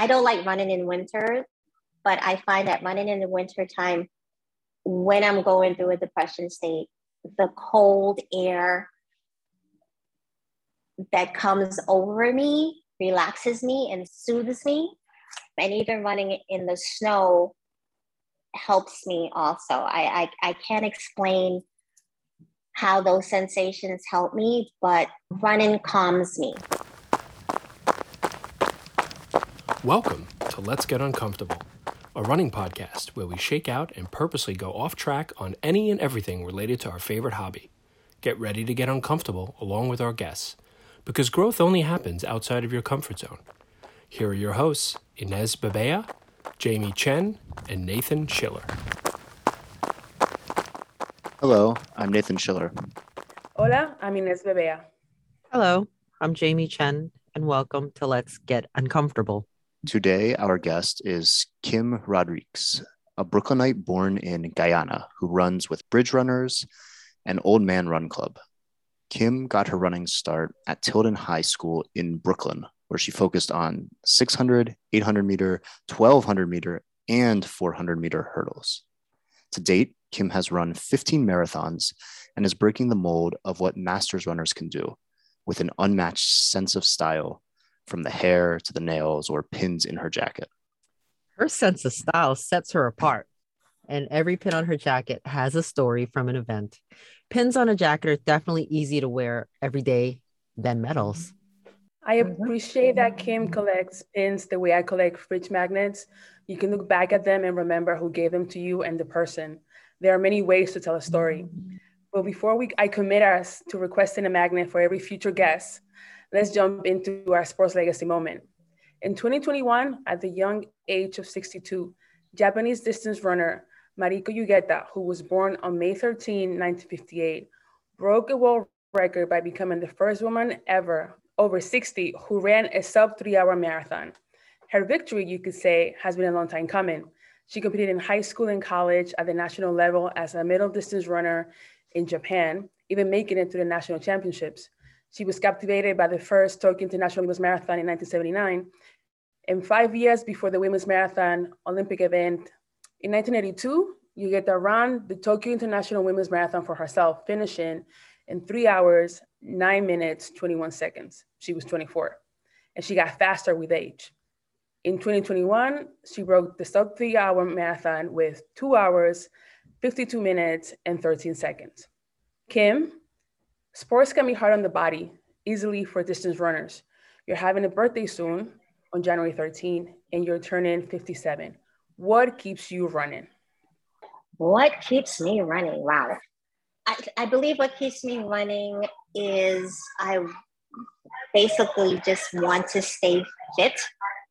I don't like running in winter, but I find that running in the winter time, when I'm going through a depression state, the cold air that comes over me relaxes me and soothes me. And even running in the snow helps me also. I, I, I can't explain how those sensations help me, but running calms me. Welcome to Let's Get Uncomfortable, a running podcast where we shake out and purposely go off track on any and everything related to our favorite hobby. Get ready to get uncomfortable along with our guests, because growth only happens outside of your comfort zone. Here are your hosts, Inez Bebea, Jamie Chen, and Nathan Schiller. Hello, I'm Nathan Schiller. Hola, I'm Inez Bebea. Hello, I'm Jamie Chen, and welcome to Let's Get Uncomfortable. Today, our guest is Kim Rodrigues, a Brooklynite born in Guyana who runs with Bridge Runners and Old Man Run Club. Kim got her running start at Tilden High School in Brooklyn, where she focused on 600, 800 meter, 1200 meter, and 400 meter hurdles. To date, Kim has run 15 marathons and is breaking the mold of what masters runners can do with an unmatched sense of style from the hair to the nails or pins in her jacket. Her sense of style sets her apart, and every pin on her jacket has a story from an event. Pins on a jacket are definitely easy to wear every day than medals. I appreciate that Kim collects pins the way I collect fridge magnets. You can look back at them and remember who gave them to you and the person. There are many ways to tell a story. But before we, I commit us to requesting a magnet for every future guest, let's jump into our sports legacy moment. In 2021, at the young age of 62, Japanese distance runner Mariko Yugeta, who was born on May 13, 1958, broke a world record by becoming the first woman ever over 60 who ran a sub three hour marathon. Her victory, you could say, has been a long time coming. She competed in high school and college at the national level as a middle distance runner in Japan, even making it to the national championships. She was captivated by the first Tokyo International Women's Marathon in 1979. And five years before the Women's Marathon Olympic event in 1982, you get to run the Tokyo International Women's Marathon for herself, finishing in three hours, nine minutes, 21 seconds. She was 24, and she got faster with age. In 2021, she broke the sub three hour marathon with two hours, 52 minutes, and 13 seconds. Kim, Sports can be hard on the body, easily for distance runners. You're having a birthday soon on January 13, and you're turning 57. What keeps you running? What keeps me running? Wow. I, I believe what keeps me running is I basically just want to stay fit.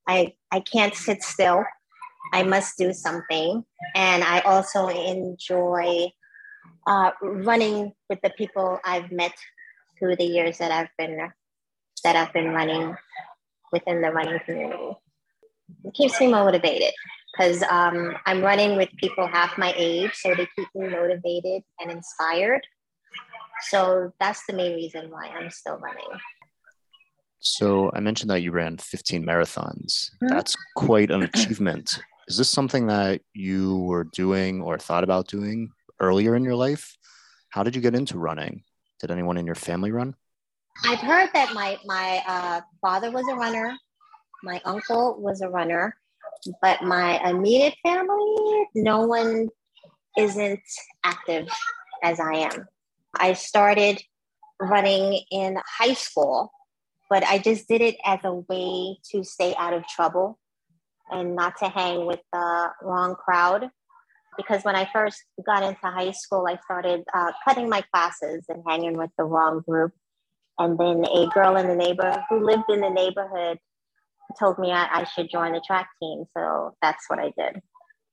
I, I can't sit still. I must do something. And I also enjoy uh, running with the people I've met through the years that I've been that I've been running within the running community. It keeps me motivated because um, I'm running with people half my age, so they keep me motivated and inspired. So that's the main reason why I'm still running. So I mentioned that you ran 15 marathons. Mm-hmm. That's quite an achievement. Is this something that you were doing or thought about doing earlier in your life. How did you get into running? Did anyone in your family run? I've heard that my my uh, father was a runner, my uncle was a runner, but my immediate family, no one isn't active as I am. I started running in high school, but I just did it as a way to stay out of trouble and not to hang with the wrong crowd because when I first got into high school, I started uh, cutting my classes and hanging with the wrong group. And then a girl in the neighborhood who lived in the neighborhood told me I, I should join the track team. So that's what I did.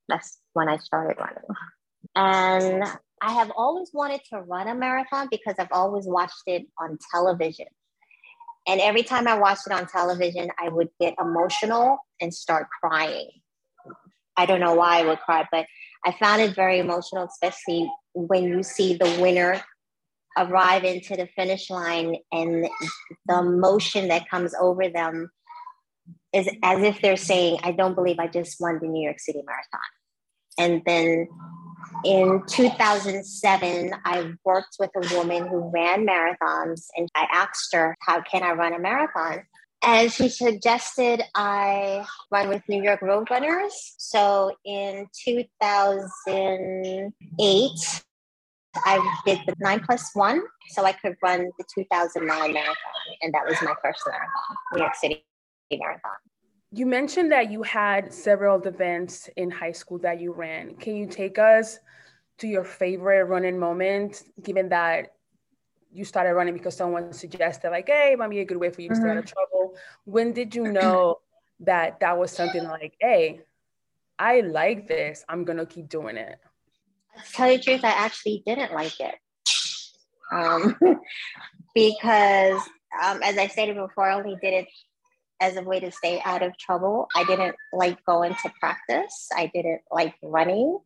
That's when I started running. And I have always wanted to run a marathon because I've always watched it on television. And every time I watched it on television, I would get emotional and start crying. I don't know why I would cry, but I found it very emotional, especially when you see the winner arrive into the finish line and the emotion that comes over them is as if they're saying, I don't believe I just won the New York City Marathon. And then in 2007, I worked with a woman who ran marathons, and I asked her, How can I run a marathon? And she suggested I run with New York Roadrunners. So in 2008, I did the nine plus one so I could run the 2009 marathon. And that was my first marathon, New York City marathon. You mentioned that you had several events in high school that you ran. Can you take us to your favorite running moment, given that you started running because someone suggested, like, hey, it might be a good way for you to stay out of mm-hmm. trouble? When did you know that that was something like, hey, I like this, I'm gonna keep doing it? To tell you the truth, I actually didn't like it. Um, because, um, as I stated before, I only did it as a way to stay out of trouble. I didn't like going to practice. I didn't like running.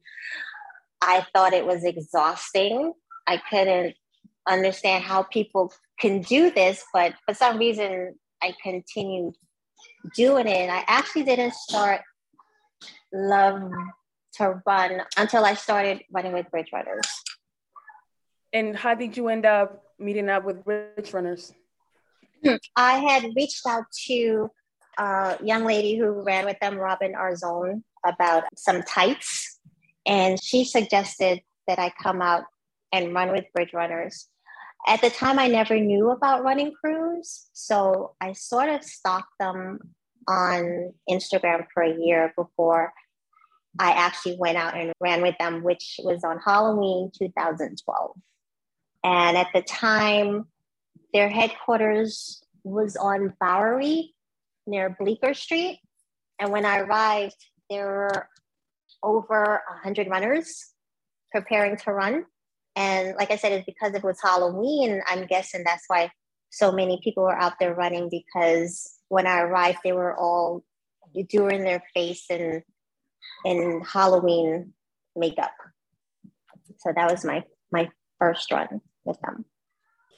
I thought it was exhausting. I couldn't understand how people can do this, but for some reason, I continued doing it. I actually didn't start love to run until I started running with Bridge Runners. And how did you end up meeting up with Bridge Runners? I had reached out to a young lady who ran with them, Robin Arzon, about some tights. And she suggested that I come out and run with Bridge Runners. At the time, I never knew about running crews. So I sort of stalked them on Instagram for a year before I actually went out and ran with them, which was on Halloween 2012. And at the time, their headquarters was on Bowery near Bleecker Street. And when I arrived, there were over 100 runners preparing to run. And like I said, it's because it was Halloween. I'm guessing that's why so many people were out there running because when I arrived, they were all doing their face in, in Halloween makeup. So that was my, my first run with them.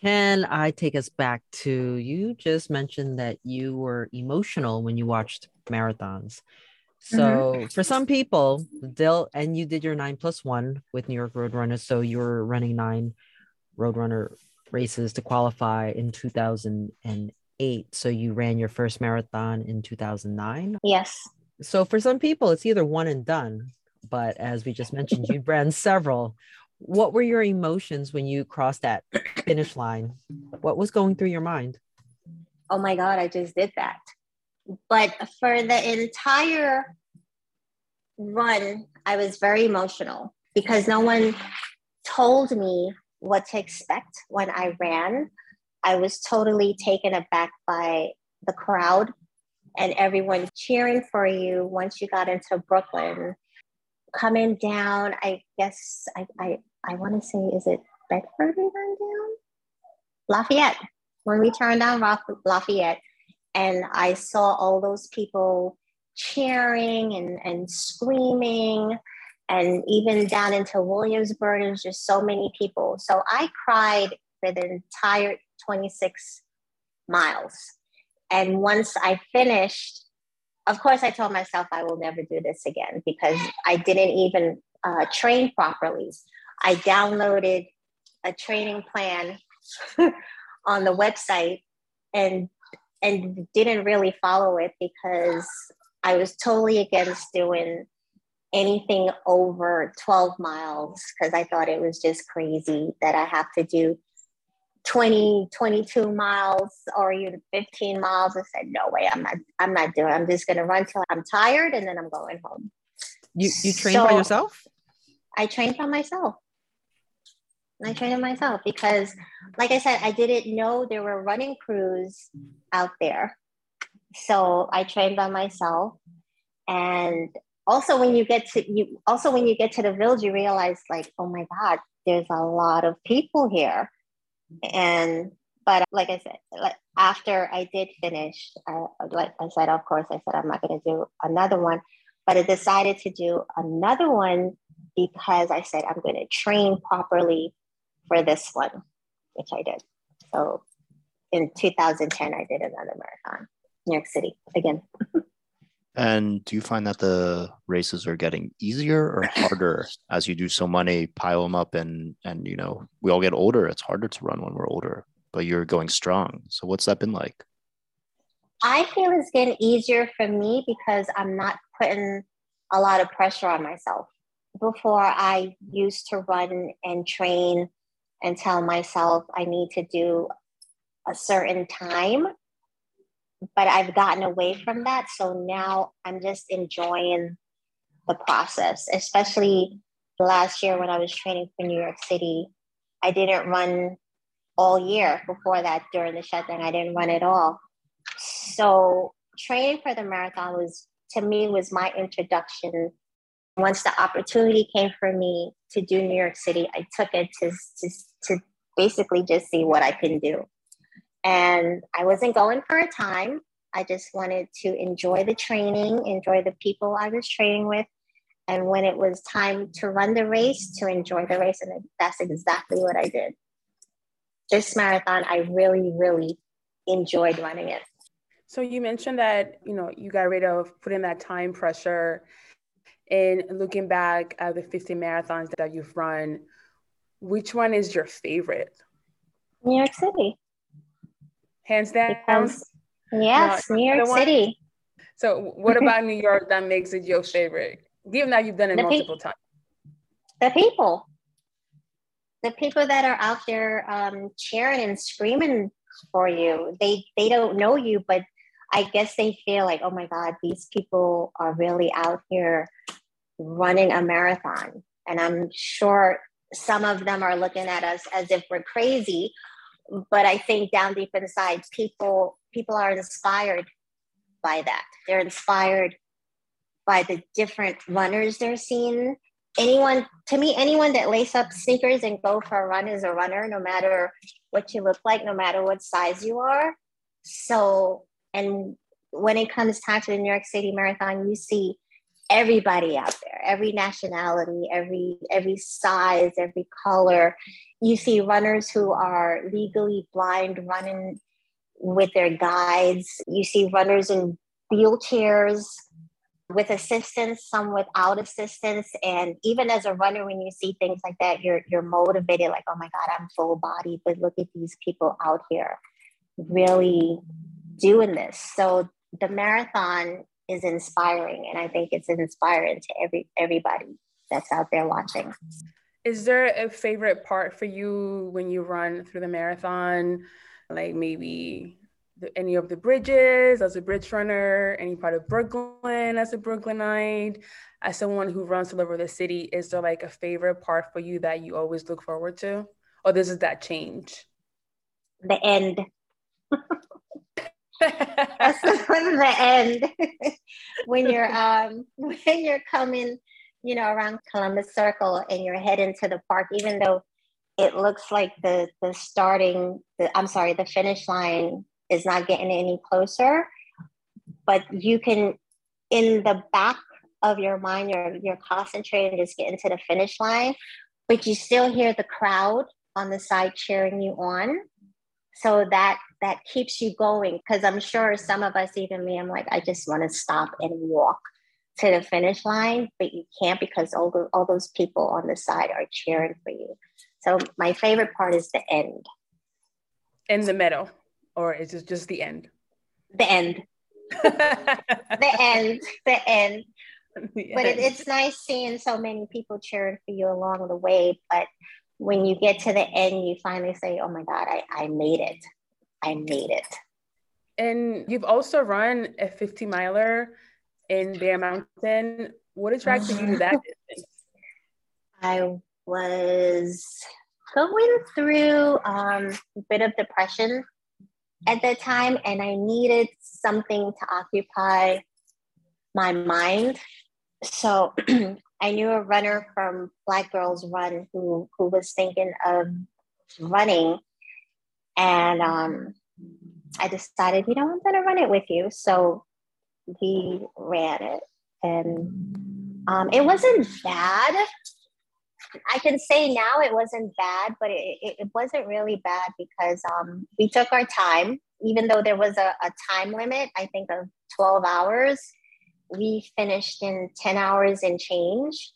Can I take us back to you just mentioned that you were emotional when you watched marathons. So mm-hmm. for some people, they'll and you did your nine plus one with New York Roadrunners. So you were running nine Roadrunner races to qualify in 2008. So you ran your first marathon in 2009. Yes. So for some people, it's either one and done. But as we just mentioned, you ran several what were your emotions when you crossed that finish line? What was going through your mind? Oh my God, I just did that. But for the entire run, I was very emotional because no one told me what to expect when I ran. I was totally taken aback by the crowd and everyone cheering for you once you got into Brooklyn. Coming down, I guess I, I, I want to say, is it Bedford we turned down? Lafayette. When we turned down Lafayette, and I saw all those people cheering and, and screaming, and even down into Williamsburg, there's just so many people. So I cried for the entire 26 miles. And once I finished, of course, I told myself I will never do this again because I didn't even uh, train properly. I downloaded a training plan on the website and and didn't really follow it because I was totally against doing anything over 12 miles because I thought it was just crazy that I have to do 20, 22 miles or even 15 miles. I said, no way, I'm not, I'm not doing it. I'm just gonna run till I'm tired and then I'm going home. You you train so by yourself? I trained by myself. I trained myself because, like I said, I didn't know there were running crews out there. So I trained by myself. And also when you get to you also when you get to the village, you realize like, oh my God, there's a lot of people here. And but like I said, like after I did finish, uh, like I said, of course, I said I'm not going to do another one, but I decided to do another one because I said I'm going to train properly for this one, which I did. So in 2010, I did another marathon. New York City again. And do you find that the races are getting easier or harder as you do so many, pile them up, and and you know we all get older. It's harder to run when we're older, but you're going strong. So what's that been like? I feel it's getting easier for me because I'm not putting a lot of pressure on myself. Before I used to run and train and tell myself I need to do a certain time but I've gotten away from that. So now I'm just enjoying the process, especially last year when I was training for New York City. I didn't run all year before that during the shutdown. I didn't run at all. So training for the marathon was to me was my introduction. Once the opportunity came for me to do New York City, I took it to, to, to basically just see what I can do. And I wasn't going for a time. I just wanted to enjoy the training, enjoy the people I was training with. And when it was time to run the race, to enjoy the race. And that's exactly what I did. This marathon, I really, really enjoyed running it. So you mentioned that, you know, you got rid of putting that time pressure and looking back at the 50 marathons that you've run, which one is your favorite? New York City hands down. Because, yes, no, New York City. So, what about New York that makes it your favorite? Given that you've done it the multiple pe- times. The people, the people that are out there um, cheering and screaming for you. They they don't know you, but I guess they feel like, oh my God, these people are really out here running a marathon. And I'm sure some of them are looking at us as if we're crazy but I think down deep inside, people people are inspired by that. They're inspired by the different runners they're seeing. Anyone, to me, anyone that lace up sneakers and go for a run is a runner, no matter what you look like, no matter what size you are. So, and when it comes time to the New York City Marathon, you see everybody out there, every nationality, every every size, every color. You see runners who are legally blind running with their guides. You see runners in wheelchairs with assistance, some without assistance. And even as a runner, when you see things like that, you're you're motivated, like, oh my God, I'm full body, but look at these people out here really doing this. So the marathon is inspiring and i think it's inspiring to every everybody that's out there watching. Is there a favorite part for you when you run through the marathon? Like maybe the, any of the bridges as a bridge runner any part of brooklyn as a brooklynite? As someone who runs all over the city is there like a favorite part for you that you always look forward to? Or does that change? The end That's the end. when you're um when you're coming, you know, around Columbus Circle and you're heading to the park, even though it looks like the the starting the I'm sorry, the finish line is not getting any closer, but you can in the back of your mind, you're you're concentrating just getting to the finish line, but you still hear the crowd on the side cheering you on. So that that keeps you going because i'm sure some of us even me i'm like i just want to stop and walk to the finish line but you can't because all, the, all those people on the side are cheering for you. So my favorite part is the end. In the middle or is it just the end? The end. The end the end. But it, it's nice seeing so many people cheering for you along the way but when you get to the end you finally say oh my god i, I made it I made it. And you've also run a 50 miler in Bear Mountain. What attracted you to that distance? I was going through um, a bit of depression at that time, and I needed something to occupy my mind. So I knew a runner from Black Girls Run who, who was thinking of running and um, I decided, you know, I'm going to run it with you. So we ran it. And um, it wasn't bad. I can say now it wasn't bad, but it, it, wasn't really bad because um, we took our time. even though there was a, a time limit, I think of 12 hours, we finished in 10 hours and change.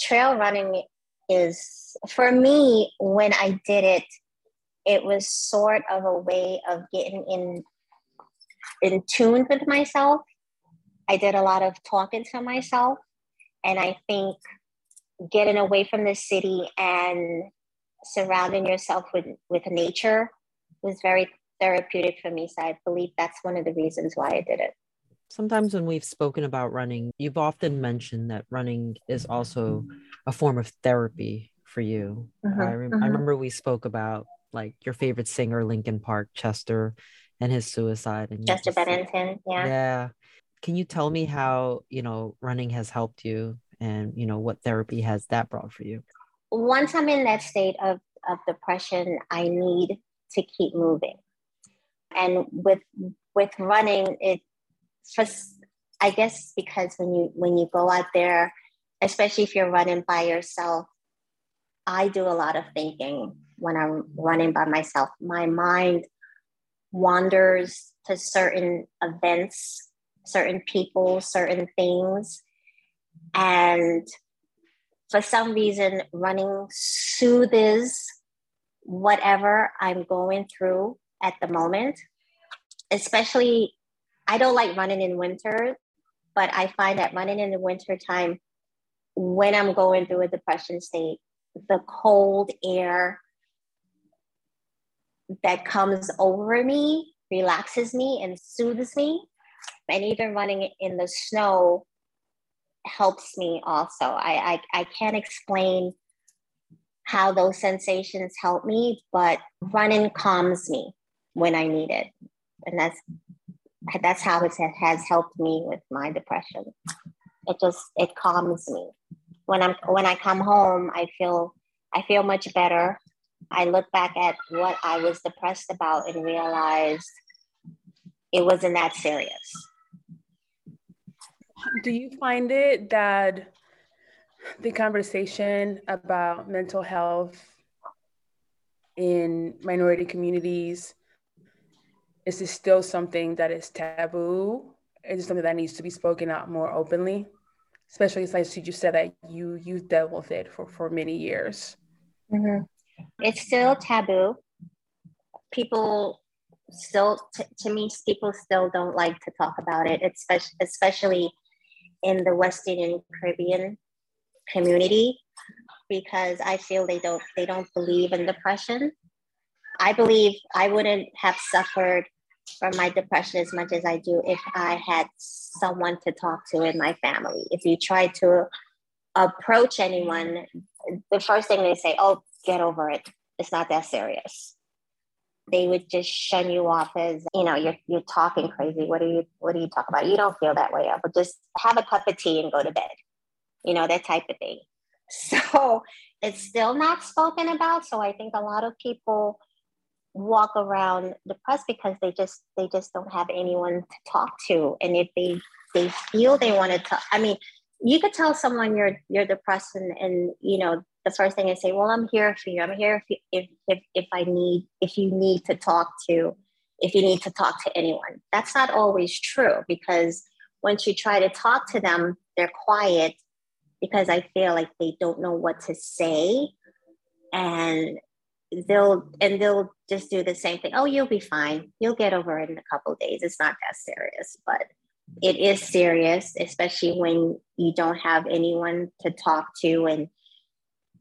Trail running is, for me, when I did it, it was sort of a way of getting in in tune with myself. I did a lot of talking to myself, and I think getting away from the city and surrounding yourself with with nature was very therapeutic for me. So I believe that's one of the reasons why I did it. Sometimes when we've spoken about running, you've often mentioned that running is also a form of therapy for you. Mm-hmm, I, re- mm-hmm. I remember we spoke about like your favorite singer, Linkin Park, Chester, and his suicide. And Chester Bennington, yeah. Yeah. Can you tell me how you know running has helped you, and you know what therapy has that brought for you? Once I'm in that state of of depression, I need to keep moving, and with with running, it just I guess because when you when you go out there, especially if you're running by yourself, I do a lot of thinking when I'm running by myself. My mind wanders to certain events, certain people, certain things. And for some reason, running soothes whatever I'm going through at the moment. Especially, I don't like running in winter, but I find that running in the winter time, when I'm going through a depression state, the cold air that comes over me relaxes me and soothes me. And even running in the snow helps me also. I, I, I can't explain how those sensations help me, but running calms me when I need it. And that's that's how it has helped me with my depression. It just it calms me. When I'm when I come home, I feel I feel much better. I look back at what I was depressed about and realized it wasn't that serious. Do you find it that the conversation about mental health in minority communities is this still something that is taboo? Is it something that needs to be spoken out more openly? Especially since you just said that you you dealt with it for, for many years. Mm-hmm. It's still taboo. People still, t- to me, people still don't like to talk about it, especially, especially in the West Indian Caribbean community, because I feel they don't they don't believe in depression. I believe I wouldn't have suffered from my depression as much as I do if I had someone to talk to in my family. If you try to approach anyone, the first thing they say, "Oh, get over it. It's not that serious." They would just shun you off as, you know, you're you're talking crazy. What are you what are you talking about? You don't feel that way. But just have a cup of tea and go to bed. You know, that type of thing. So it's still not spoken about. So I think a lot of people walk around depressed because they just they just don't have anyone to talk to. And if they they feel they want to talk, I mean, you could tell someone you're you're depressed and, and you know the first thing I say, well, I'm here for you. I'm here if, you, if, if, if I need, if you need to talk to, if you need to talk to anyone. That's not always true because once you try to talk to them, they're quiet because I feel like they don't know what to say. And they'll, and they'll just do the same thing. Oh, you'll be fine. You'll get over it in a couple days. It's not that serious, but it is serious, especially when you don't have anyone to talk to and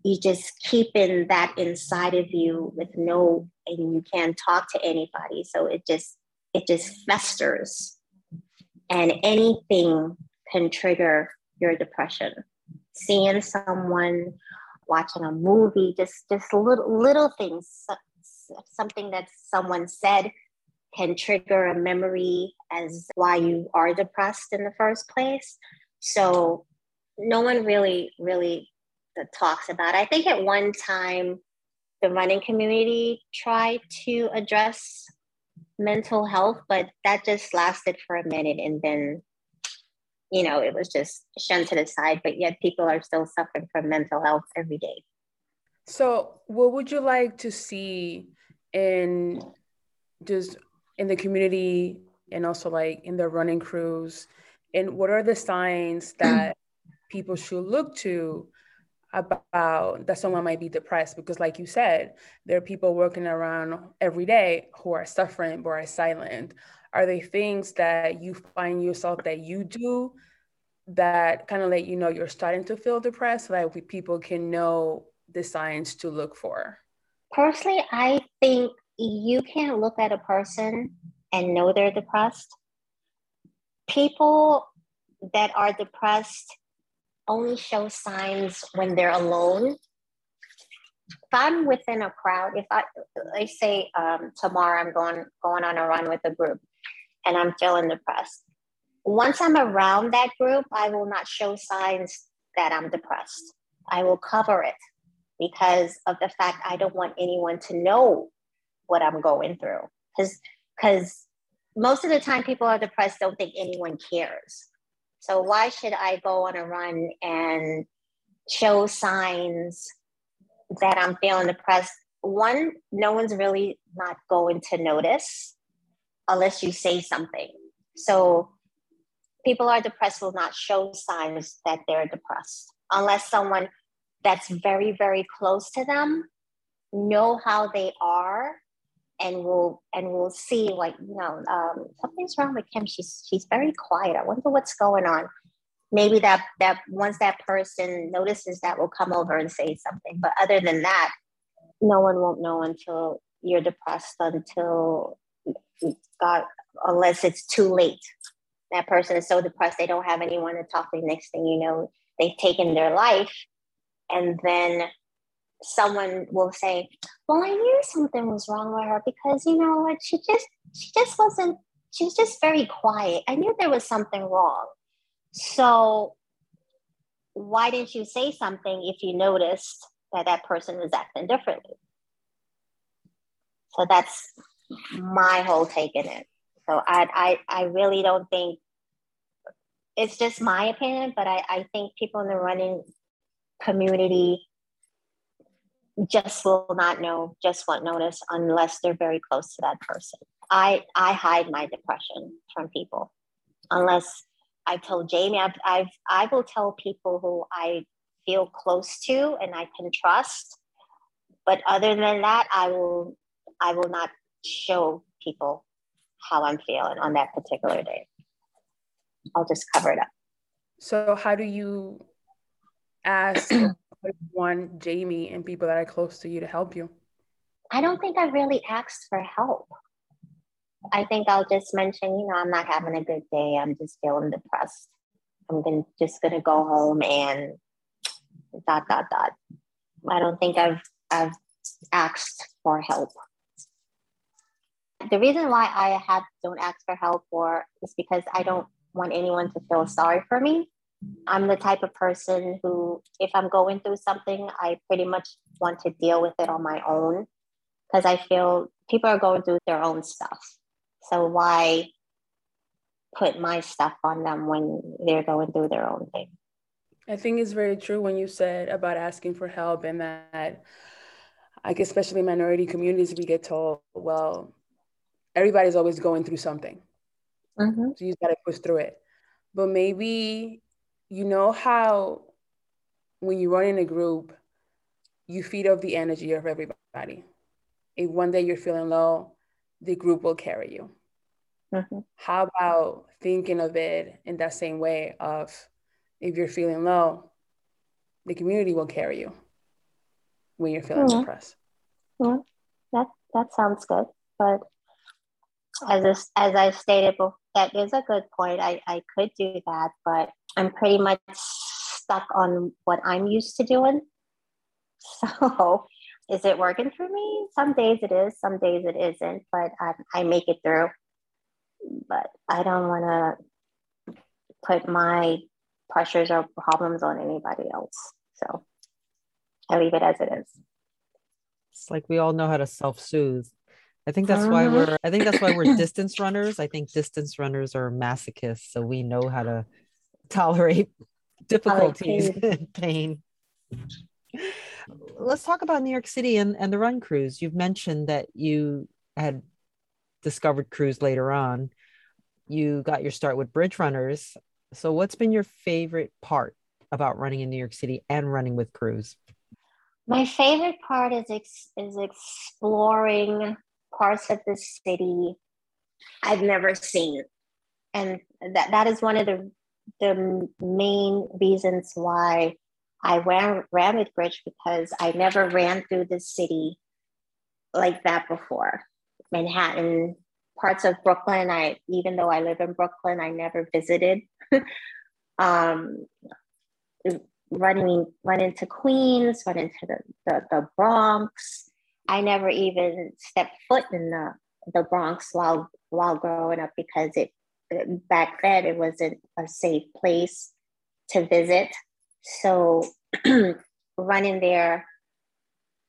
you just keeping that inside of you with no and you can't talk to anybody. So it just it just festers. And anything can trigger your depression. Seeing someone watching a movie just just little little things something that someone said can trigger a memory as why you are depressed in the first place. So no one really really that talks about. I think at one time, the running community tried to address mental health, but that just lasted for a minute and then, you know, it was just shunned to the side. But yet, people are still suffering from mental health every day. So, what would you like to see in just in the community and also like in the running crews? And what are the signs that people should look to about that someone might be depressed? Because, like you said, there are people working around every day who are suffering but are silent. Are there things that you find yourself that you do that kind of let you know you're starting to feel depressed so that people can know the signs to look for? Personally, I think you can't look at a person and know they're depressed. People that are depressed only show signs when they're alone. If I'm within a crowd, if I, I say um, tomorrow I'm going going on a run with a group, and I'm feeling depressed. Once I'm around that group, I will not show signs that I'm depressed. I will cover it because of the fact I don't want anyone to know what I'm going through. Because because most of the time people are depressed don't think anyone cares. So why should I go on a run and show signs that I'm feeling depressed? One, no one's really not going to notice unless you say something. So people are depressed will not show signs that they're depressed unless someone that's very, very close to them know how they are and we'll and we'll see like you know um, something's wrong with kim. She's she's very quiet. I wonder what's going on. Maybe that that once that person notices that will come over and say something. But other than that no one won't know until you're depressed until god unless it's too late. That person is so depressed they don't have anyone to talk to. Next thing you know they've taken their life and then someone will say, "Well, I knew something was wrong with her because you know what? She just she just wasn't. She was just very quiet. I knew there was something wrong. So why didn't you say something if you noticed that that person was acting differently?" So that's my whole take in it. So I I I really don't think it's just my opinion, but I, I think people in the running community just will not know, just won't notice unless they're very close to that person. I I hide my depression from people unless I've told Jamie I've, I've I will tell people who I feel close to and I can trust. But other than that, I will I will not show people how I'm feeling on that particular day. I'll just cover it up. So how do you ask want Jamie and people that are close to you to help you? I don't think I really asked for help. I think I'll just mention, you know, I'm not having a good day. I'm just feeling depressed. I'm gonna, just going to go home and dot, dot, dot. I don't think I've, I've asked for help. The reason why I have don't ask for help for is because I don't want anyone to feel sorry for me. I'm the type of person who, if I'm going through something, I pretty much want to deal with it on my own because I feel people are going through their own stuff. So why put my stuff on them when they're going through their own thing? I think it's very true when you said about asking for help and that, like, especially minority communities, we get told, well, everybody's always going through something. Mm-hmm. So you got to push through it. But maybe you know how when you run in a group, you feed off the energy of everybody. If one day you're feeling low, the group will carry you. Mm-hmm. How about thinking of it in that same way of if you're feeling low, the community will carry you when you're feeling mm-hmm. depressed. Mm-hmm. That that sounds good. But as as I stated before, that is a good point. I, I could do that, but I'm pretty much stuck on what I'm used to doing. So, is it working for me? Some days it is, some days it isn't, but I, I make it through. But I don't want to put my pressures or problems on anybody else. So, I leave it as it is. It's like we all know how to self soothe. I think that's why uh-huh. we're I think that's why we're distance runners. I think distance runners are masochists, so we know how to tolerate difficulties and pain. Let's talk about New York City and, and the run crews. You've mentioned that you had discovered crews later on. You got your start with Bridge Runners. So, what's been your favorite part about running in New York City and running with crews? My favorite part is ex- is exploring parts of the city I've never seen, and that that is one of the the main reasons why I ran with Bridge because I never ran through the city like that before. Manhattan, parts of Brooklyn. I even though I live in Brooklyn, I never visited. um, running run into Queens, run into the, the, the Bronx. I never even stepped foot in the, the Bronx while while growing up because it back then it wasn't a safe place to visit. So running there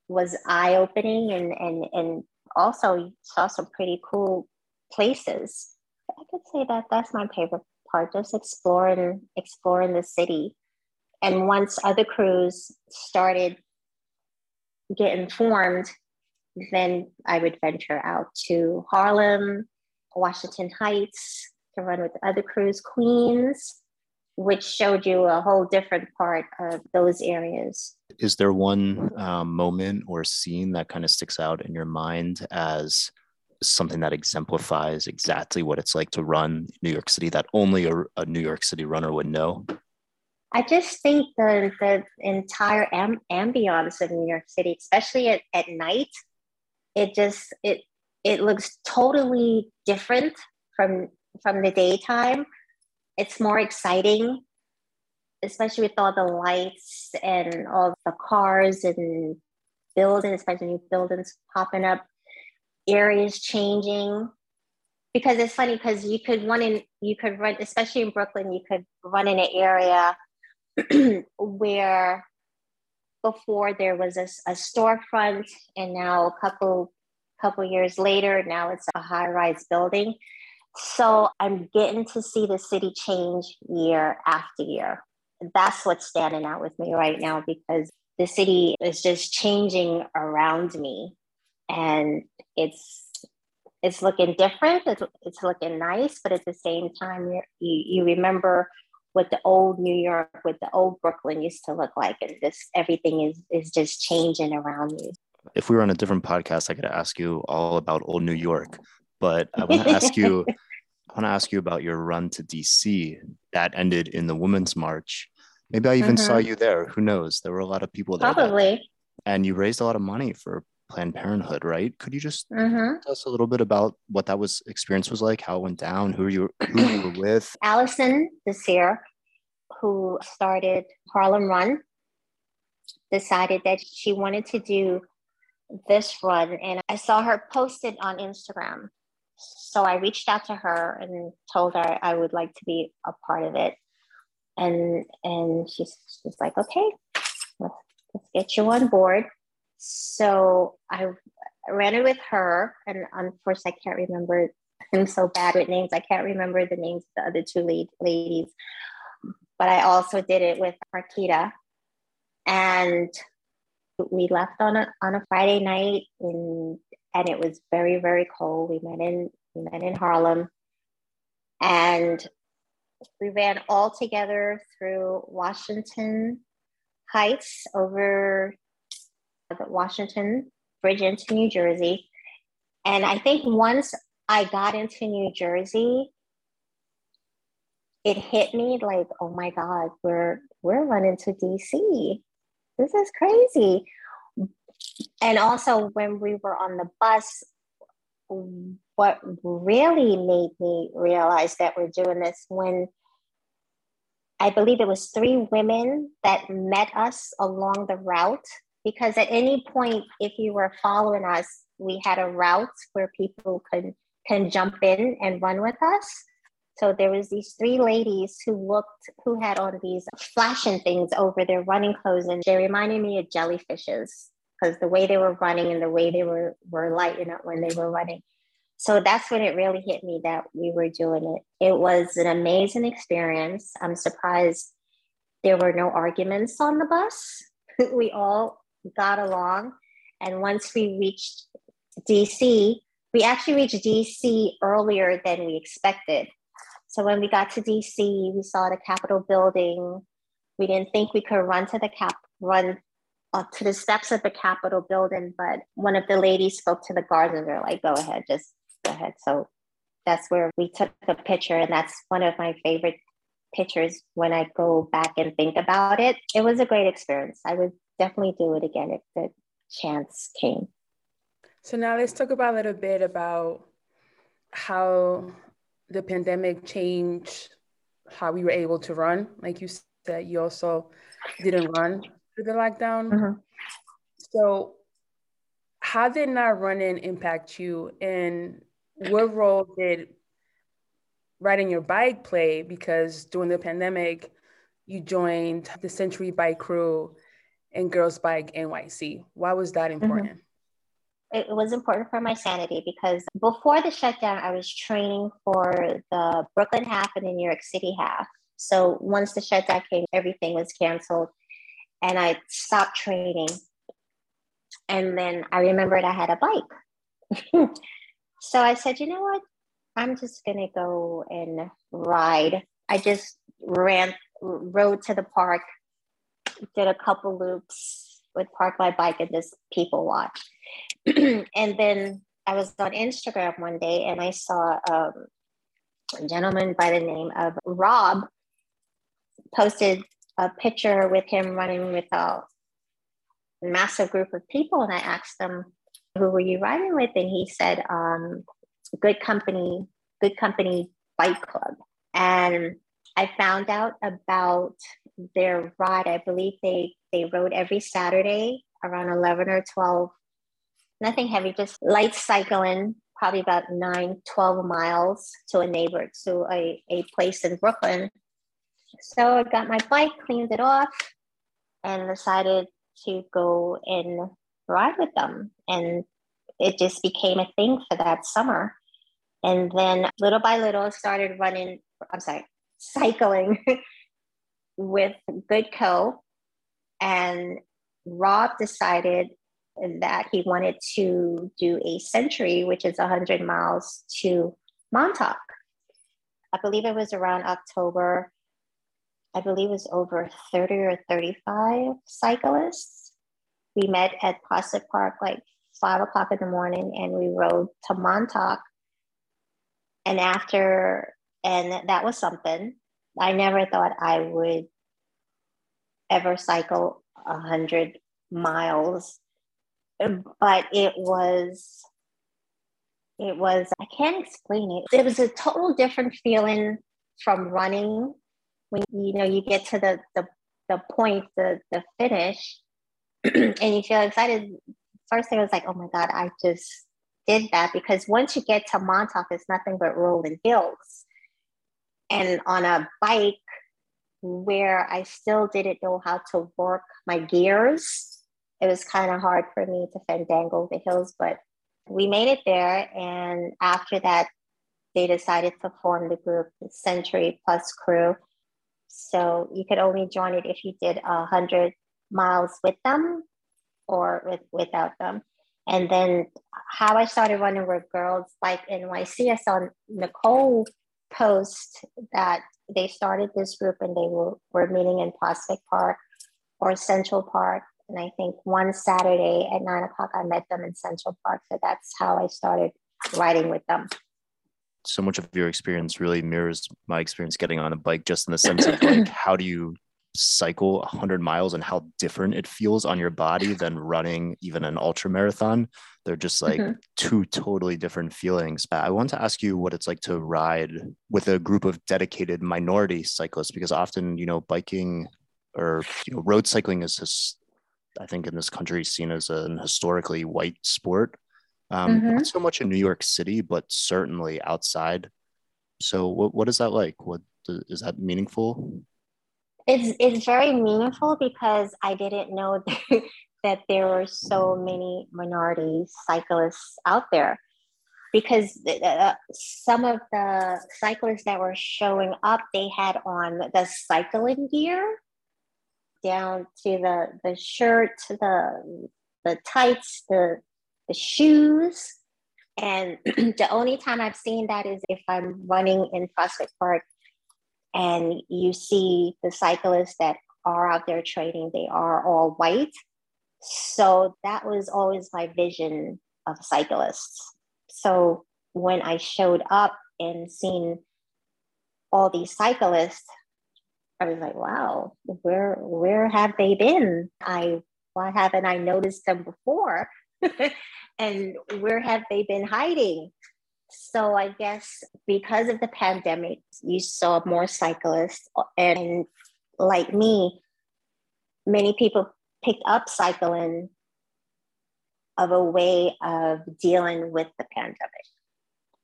was eye opening and and and also saw some pretty cool places. I could say that that's my favorite part, just exploring exploring the city. And once other crews started getting formed, then I would venture out to Harlem, Washington Heights to run with other crews, Queens, which showed you a whole different part of those areas. Is there one um, moment or scene that kind of sticks out in your mind as something that exemplifies exactly what it's like to run New York City that only a, a New York City runner would know? I just think the the entire am- ambiance of New York City, especially at, at night, it just it it looks totally different from from the daytime. It's more exciting, especially with all the lights and all the cars and buildings, especially new buildings popping up, areas changing. Because it's funny because you could run in, you could run, especially in Brooklyn, you could run in an area where before there was a, a storefront and now a couple couple years later now it's a high-rise building. So i'm getting to see the city change year after year. That's what's standing out with me right now because the city is just changing around me and it's it's looking different it's, it's looking nice but at the same time you, you remember what the old New York, what the old Brooklyn used to look like. And this everything is is just changing around you. If we were on a different podcast, I could ask you all about old New York. But I want to ask you, I want to ask you about your run to DC that ended in the Women's March. Maybe I even mm-hmm. saw you there. Who knows? There were a lot of people there. Probably. and you raised a lot of money for Planned Parenthood, right? Could you just mm-hmm. tell us a little bit about what that was experience was like, how it went down, who you who you were with? Allison this year, who started Harlem Run, decided that she wanted to do this run, and I saw her posted on Instagram. So I reached out to her and told her I would like to be a part of it, and and she's she's like, okay, let's, let's get you on board. So I ran it with her, and unfortunately, I can't remember. I'm so bad with names. I can't remember the names of the other two lead ladies, but I also did it with Marquita, and we left on a on a Friday night, in, and it was very very cold. We met in we met in Harlem, and we ran all together through Washington Heights over Washington Bridge into New Jersey. And I think once I got into New Jersey, it hit me like, oh my God, we're we're running to DC. This is crazy. And also when we were on the bus, what really made me realize that we're doing this when I believe it was three women that met us along the route because at any point if you were following us we had a route where people could can jump in and run with us. So there was these three ladies who looked who had on these flashing things over their running clothes and they reminded me of jellyfishes because the way they were running and the way they were were lighting up when they were running. So that's when it really hit me that we were doing it. It was an amazing experience. I'm surprised there were no arguments on the bus. We all got along. And once we reached DC, we actually reached DC earlier than we expected. So when we got to DC, we saw the Capitol building. We didn't think we could run to the cap, run uh, to the steps of the Capitol building, but one of the ladies spoke to the guards and they're like, "Go ahead, just go ahead." So that's where we took the picture, and that's one of my favorite pictures when I go back and think about it. It was a great experience. I would definitely do it again if the chance came. So now let's talk about a little bit about how the pandemic changed how we were able to run. Like you said, you also didn't run through the lockdown. Mm-hmm. So, how did not running impact you, and what role did riding your bike play? Because during the pandemic, you joined the Century Bike Crew and Girls Bike NYC. Why was that mm-hmm. important? Mm-hmm it was important for my sanity because before the shutdown, I was training for the Brooklyn half and the New York City half. So once the shutdown came, everything was canceled and I stopped training. And then I remembered I had a bike. so I said, you know what? I'm just going to go and ride. I just ran, rode to the park, did a couple loops, would park my bike and just people watch. and then I was on Instagram one day and I saw um, a gentleman by the name of Rob posted a picture with him running with a massive group of people. And I asked him, Who were you riding with? And he said, um, Good Company, Good Company Bike Club. And I found out about their ride. I believe they, they rode every Saturday around 11 or 12 nothing heavy, just light cycling, probably about nine, 12 miles to a neighbor, to a, a place in Brooklyn. So I got my bike, cleaned it off, and decided to go and ride with them. And it just became a thing for that summer. And then little by little, started running, I'm sorry, cycling with Good Co. And Rob decided that he wanted to do a century, which is 100 miles to Montauk. I believe it was around October. I believe it was over 30 or 35 cyclists. We met at Prospect Park like five o'clock in the morning and we rode to Montauk. And after, and that was something. I never thought I would ever cycle 100 miles. But it was it was i can't explain it. It was a total different feeling from running when you know you get to the the, the point the the finish and you feel excited. First thing was like oh my god i just did that. Because once you get to montauk it's nothing but rolling hills and on a bike where i still didn't know how to work my gears it was kind of hard for me to fandangle the hills, but we made it there. And after that, they decided to form the group Century Plus Crew. So you could only join it if you did a hundred miles with them or with without them. And then how I started running with Girls Bike NYC, I saw Nicole post that they started this group and they were, were meeting in Prospect Park or Central Park. And I think one Saturday at nine o'clock, I met them in Central Park. So that's how I started riding with them. So much of your experience really mirrors my experience getting on a bike, just in the sense of like, how do you cycle 100 miles and how different it feels on your body than running even an ultra marathon. They're just like mm-hmm. two totally different feelings. But I want to ask you what it's like to ride with a group of dedicated minority cyclists because often, you know, biking or you know, road cycling is just I think in this country seen as an historically white sport. Um, mm-hmm. Not so much in New York City, but certainly outside. So, what what is that like? What is that meaningful? It's it's very meaningful because I didn't know that there were so many minority cyclists out there. Because uh, some of the cyclists that were showing up, they had on the cycling gear down to the the shirt, the the tights, the the shoes. And the only time I've seen that is if I'm running in Prospect Park and you see the cyclists that are out there training, they are all white. So that was always my vision of cyclists. So when I showed up and seen all these cyclists, I was like, wow, where where have they been? I why haven't I noticed them before? and where have they been hiding? So I guess because of the pandemic, you saw more cyclists, and like me, many people picked up cycling of a way of dealing with the pandemic.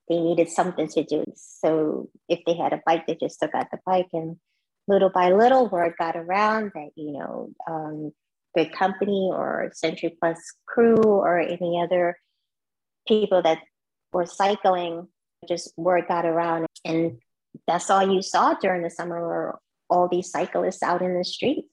They needed something to do. So if they had a bike, they just took out the bike and little by little word got around that, you know, um, Company or Century Plus crew or any other people that were cycling, just word got around. And that's all you saw during the summer were all these cyclists out in the street.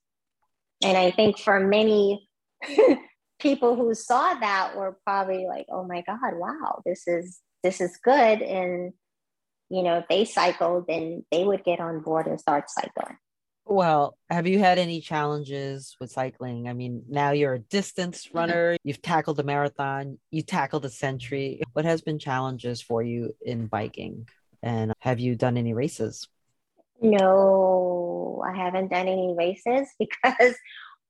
And I think for many people who saw that were probably like, oh my God, wow, this is this is good. And you know, if they cycled, then they would get on board and start cycling. Well, have you had any challenges with cycling? I mean, now you're a distance runner, you've tackled a marathon, you tackled a century. What has been challenges for you in biking? And have you done any races? No, I haven't done any races because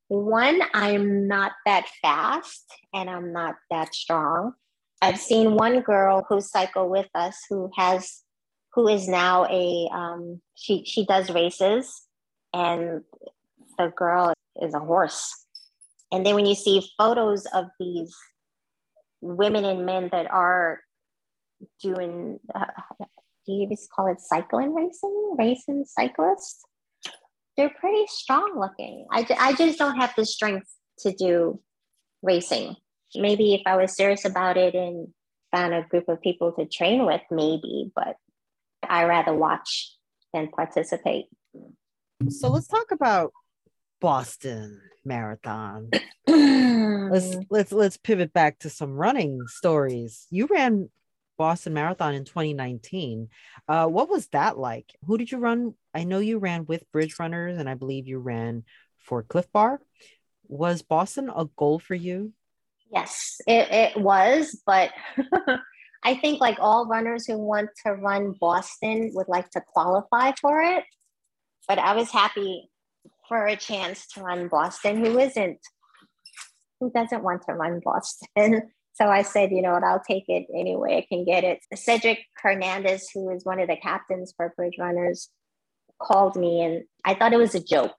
one, I'm not that fast and I'm not that strong. I've seen one girl who cycled with us who has who is now a um, she she does races and the girl is a horse. And then when you see photos of these women and men that are doing, uh, do you just call it cycling racing, racing cyclists? They're pretty strong looking. I, I just don't have the strength to do racing. Maybe if I was serious about it and found a group of people to train with, maybe, but I rather watch than participate. So let's talk about Boston Marathon. let's let's let's pivot back to some running stories. You ran Boston Marathon in 2019. Uh, what was that like? Who did you run? I know you ran with Bridge Runners, and I believe you ran for Clif Bar. Was Boston a goal for you? Yes, it, it was, but I think like all runners who want to run Boston would like to qualify for it but I was happy for a chance to run Boston. Who isn't? Who doesn't want to run Boston? So I said, you know what, I'll take it anyway I can get it. Cedric Hernandez, who is one of the captains for Bridge Runners, called me and I thought it was a joke.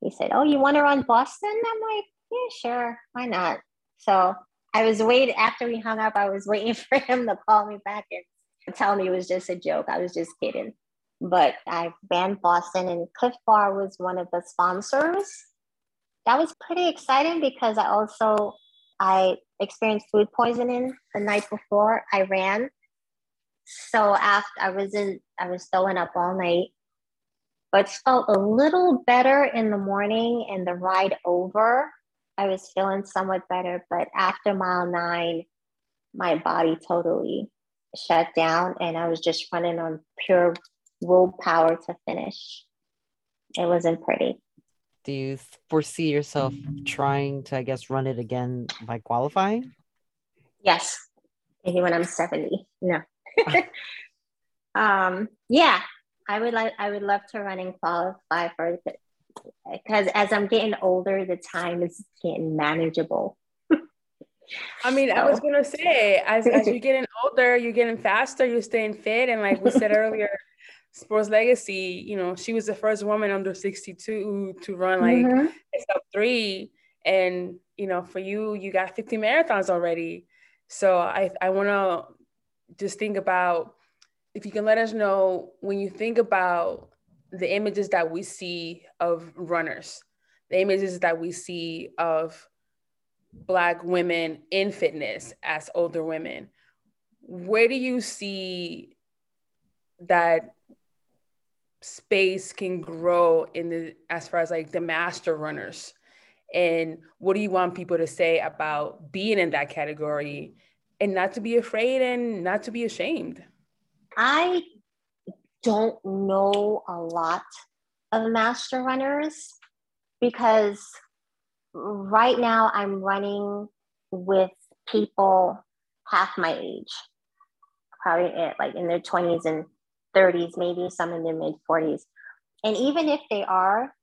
He said, Oh, you want to run Boston? I'm like, Yeah, sure. Why not? So I was waiting after we hung up, I was waiting for him to call me back and tell me it was just a joke. I was just kidding but I ran Boston and Clif Bar was one of the sponsors. That was pretty exciting because I also I experienced food poisoning the night before I ran. So after I was in I was throwing up all night, but felt a little better in the morning and the ride over. I was feeling somewhat better, but after mile nine, my body totally shut down and I was just running on pure willpower to finish. It wasn't pretty. Do you foresee yourself trying to, I guess, run it again by qualifying? Yes, maybe when I'm 70. No. um, yeah, I would like. I would love to run and qualify for it because as I'm getting older, the time is getting manageable. I mean, so. I was gonna say, as as you're getting older, you're getting faster, you're staying fit, and like we said earlier, Sports Legacy, you know, she was the first woman under 62 to run like mm-hmm. sub three. And, you know, for you, you got 50 marathons already. So I, I want to just think about if you can let us know when you think about the images that we see of runners, the images that we see of Black women in fitness as older women, where do you see that space can grow in the as far as like the master runners and what do you want people to say about being in that category and not to be afraid and not to be ashamed? I don't know a lot of master runners because right now I'm running with people half my age, probably like in their 20s and 30s, maybe some in their mid 40s. And even if they are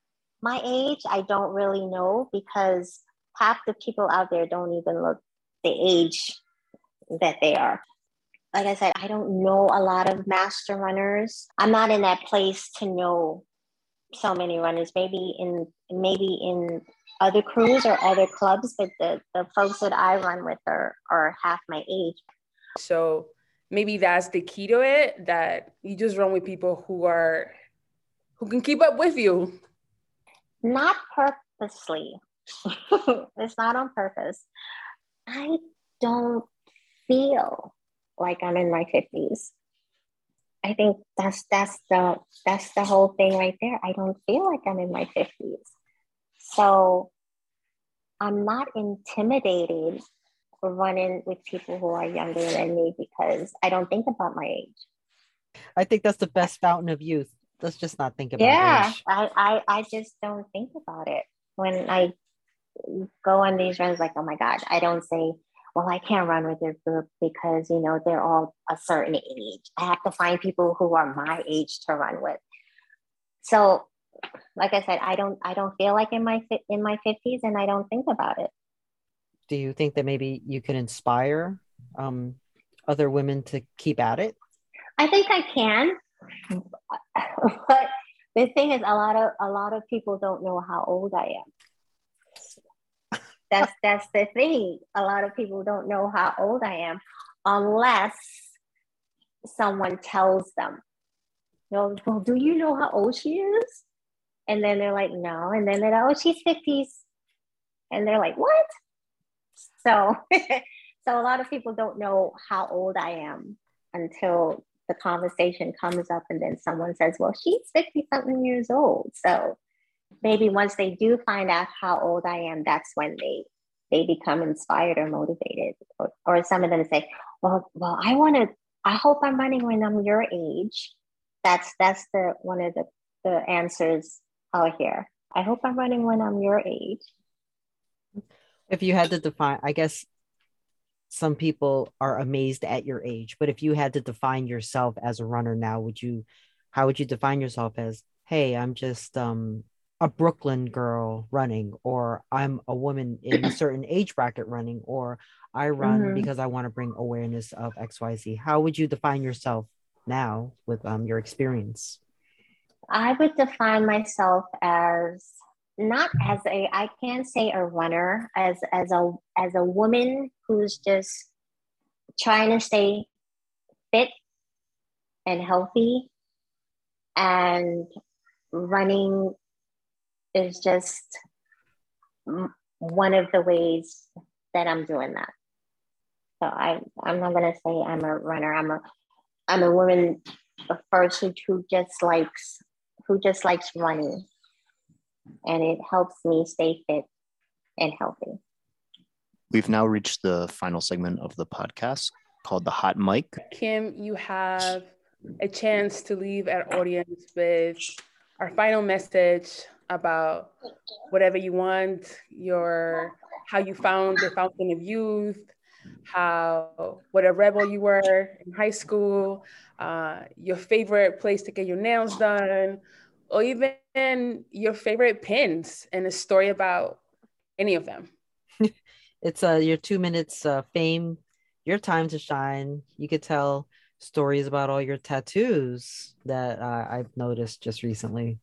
my age, I don't really know because half the people out there don't even look the age that they are. Like I said, I don't know a lot of master runners. I'm not in that place to know so many runners. Maybe in maybe in other crews or other clubs, but the, the folks that I run with are, are half my age. So maybe that's the key to it that you just run with people who are who can keep up with you. Not purposely. it's not on purpose. I don't feel like I'm in my 50s. I think that's that's the that's the whole thing right there. I don't feel like I'm in my 50s. So I'm not intimidated running with people who are younger than me because I don't think about my age. I think that's the best fountain of youth. Let's just not think about it. yeah, age. I, I, I just don't think about it. When I go on these runs, like, oh my God, I don't say, well, I can't run with this group because, you know, they're all a certain age. I have to find people who are my age to run with. So like I said, I don't I don't feel like in my in my 50s and I don't think about it. Do you think that maybe you can inspire um, other women to keep at it? I think I can. But the thing is a lot of a lot of people don't know how old I am. That's that's the thing. A lot of people don't know how old I am unless someone tells them. You know, well, do you know how old she is? And then they're like, no. And then they're like, oh, she's 50s. And they're like, what? So, so a lot of people don't know how old I am until the conversation comes up and then someone says, well, she's 50 something years old. So maybe once they do find out how old I am, that's when they they become inspired or motivated. Or, or some of them say, well, well, I want to, I hope I'm running when I'm your age. That's that's the one of the, the answers out here. I hope I'm running when I'm your age. If you had to define, I guess some people are amazed at your age, but if you had to define yourself as a runner now, would you, how would you define yourself as, hey, I'm just um, a Brooklyn girl running, or I'm a woman in a certain age bracket running, or I run mm-hmm. because I want to bring awareness of XYZ. How would you define yourself now with um, your experience? I would define myself as not as a I can't say a runner as as a as a woman who's just trying to stay fit and healthy and running is just one of the ways that I'm doing that. So I I'm not gonna say I'm a runner. I'm a I'm a woman first who, who just likes who just likes running. And it helps me stay fit and healthy. We've now reached the final segment of the podcast called the hot mic. Kim, you have a chance to leave our audience with our final message about whatever you want, your how you found the fountain of youth, how what a rebel you were in high school, uh, your favorite place to get your nails done, or even your favorite pins and a story about any of them. it's uh, your two minutes uh, fame, your time to shine. You could tell stories about all your tattoos that uh, I've noticed just recently.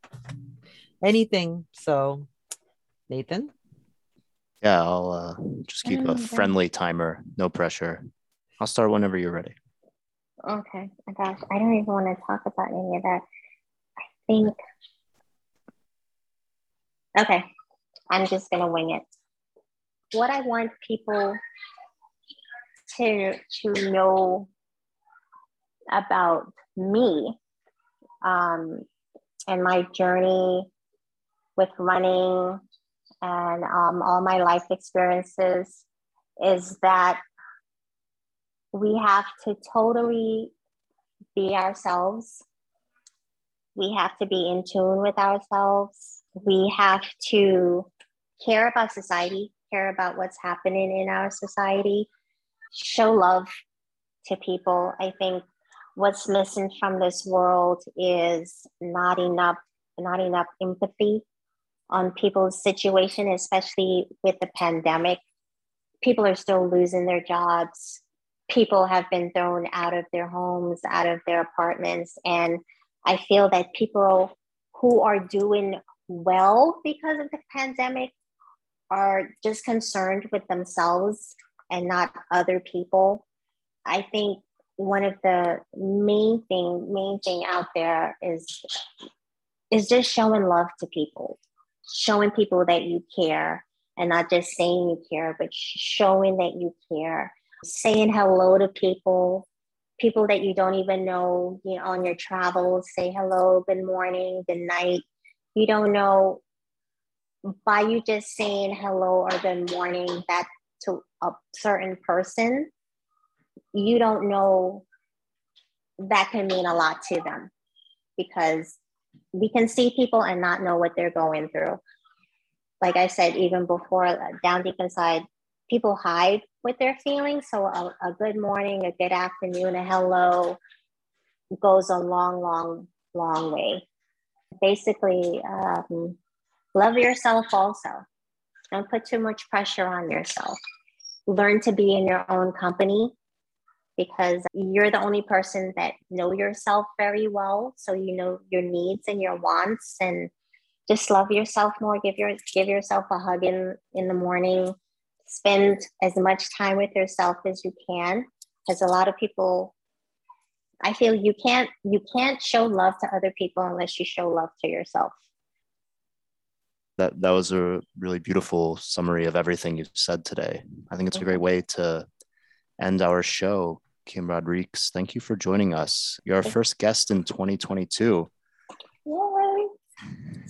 Anything. So, Nathan? Yeah, I'll uh, just keep a friendly timer, no pressure. I'll start whenever you're ready. Okay. My gosh, I don't even want to talk about any of that. Think. Okay, I'm just gonna wing it. What I want people to to know about me um, and my journey with running and um, all my life experiences is that we have to totally be ourselves. We have to be in tune with ourselves. We have to care about society, care about what's happening in our society, show love to people. I think what's missing from this world is not enough not enough empathy on people's situation especially with the pandemic people are still losing their jobs people have been thrown out of their homes out of their apartments and i feel that people who are doing well because of the pandemic are just concerned with themselves and not other people. I think one of the main thing main thing out there is is just showing love to people showing people that you care and not just saying you care but showing that you care saying hello to people people that you don't even know you know on your travels say hello good morning good night you don't know by you just saying hello or good morning that to a certain person you don't know that can mean a lot to them because we can see people and not know what they're going through. Like I said, even before uh, down deep inside, people hide with their feelings. So a, a good morning, a good afternoon, a hello goes a long, long, long way. Basically, um, love yourself also. Don't put too much pressure on yourself. Learn to be in your own company because you're the only person that know yourself very well so you know your needs and your wants and just love yourself more give your give yourself a hug in in the morning spend as much time with yourself as you can because a lot of people i feel you can't you can't show love to other people unless you show love to yourself that that was a really beautiful summary of everything you said today i think it's a great way to end our show Kim Rodriguez, thank you for joining us. You're our first guest in 2022. Yay.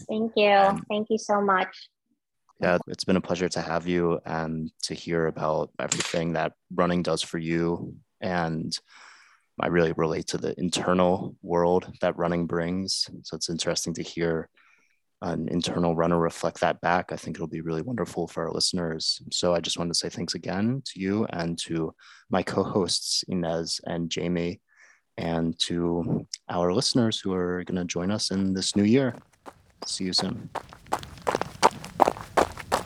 Thank you. Um, thank you so much. Yeah, it's been a pleasure to have you and to hear about everything that running does for you. And I really relate to the internal world that running brings. So it's interesting to hear an internal runner reflect that back, I think it'll be really wonderful for our listeners. So I just wanted to say thanks again to you and to my co hosts, Inez and Jamie, and to our listeners who are going to join us in this new year. See you soon.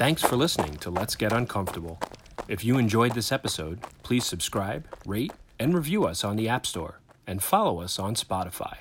Thanks for listening to Let's Get Uncomfortable. If you enjoyed this episode, please subscribe, rate, and review us on the App Store and follow us on Spotify.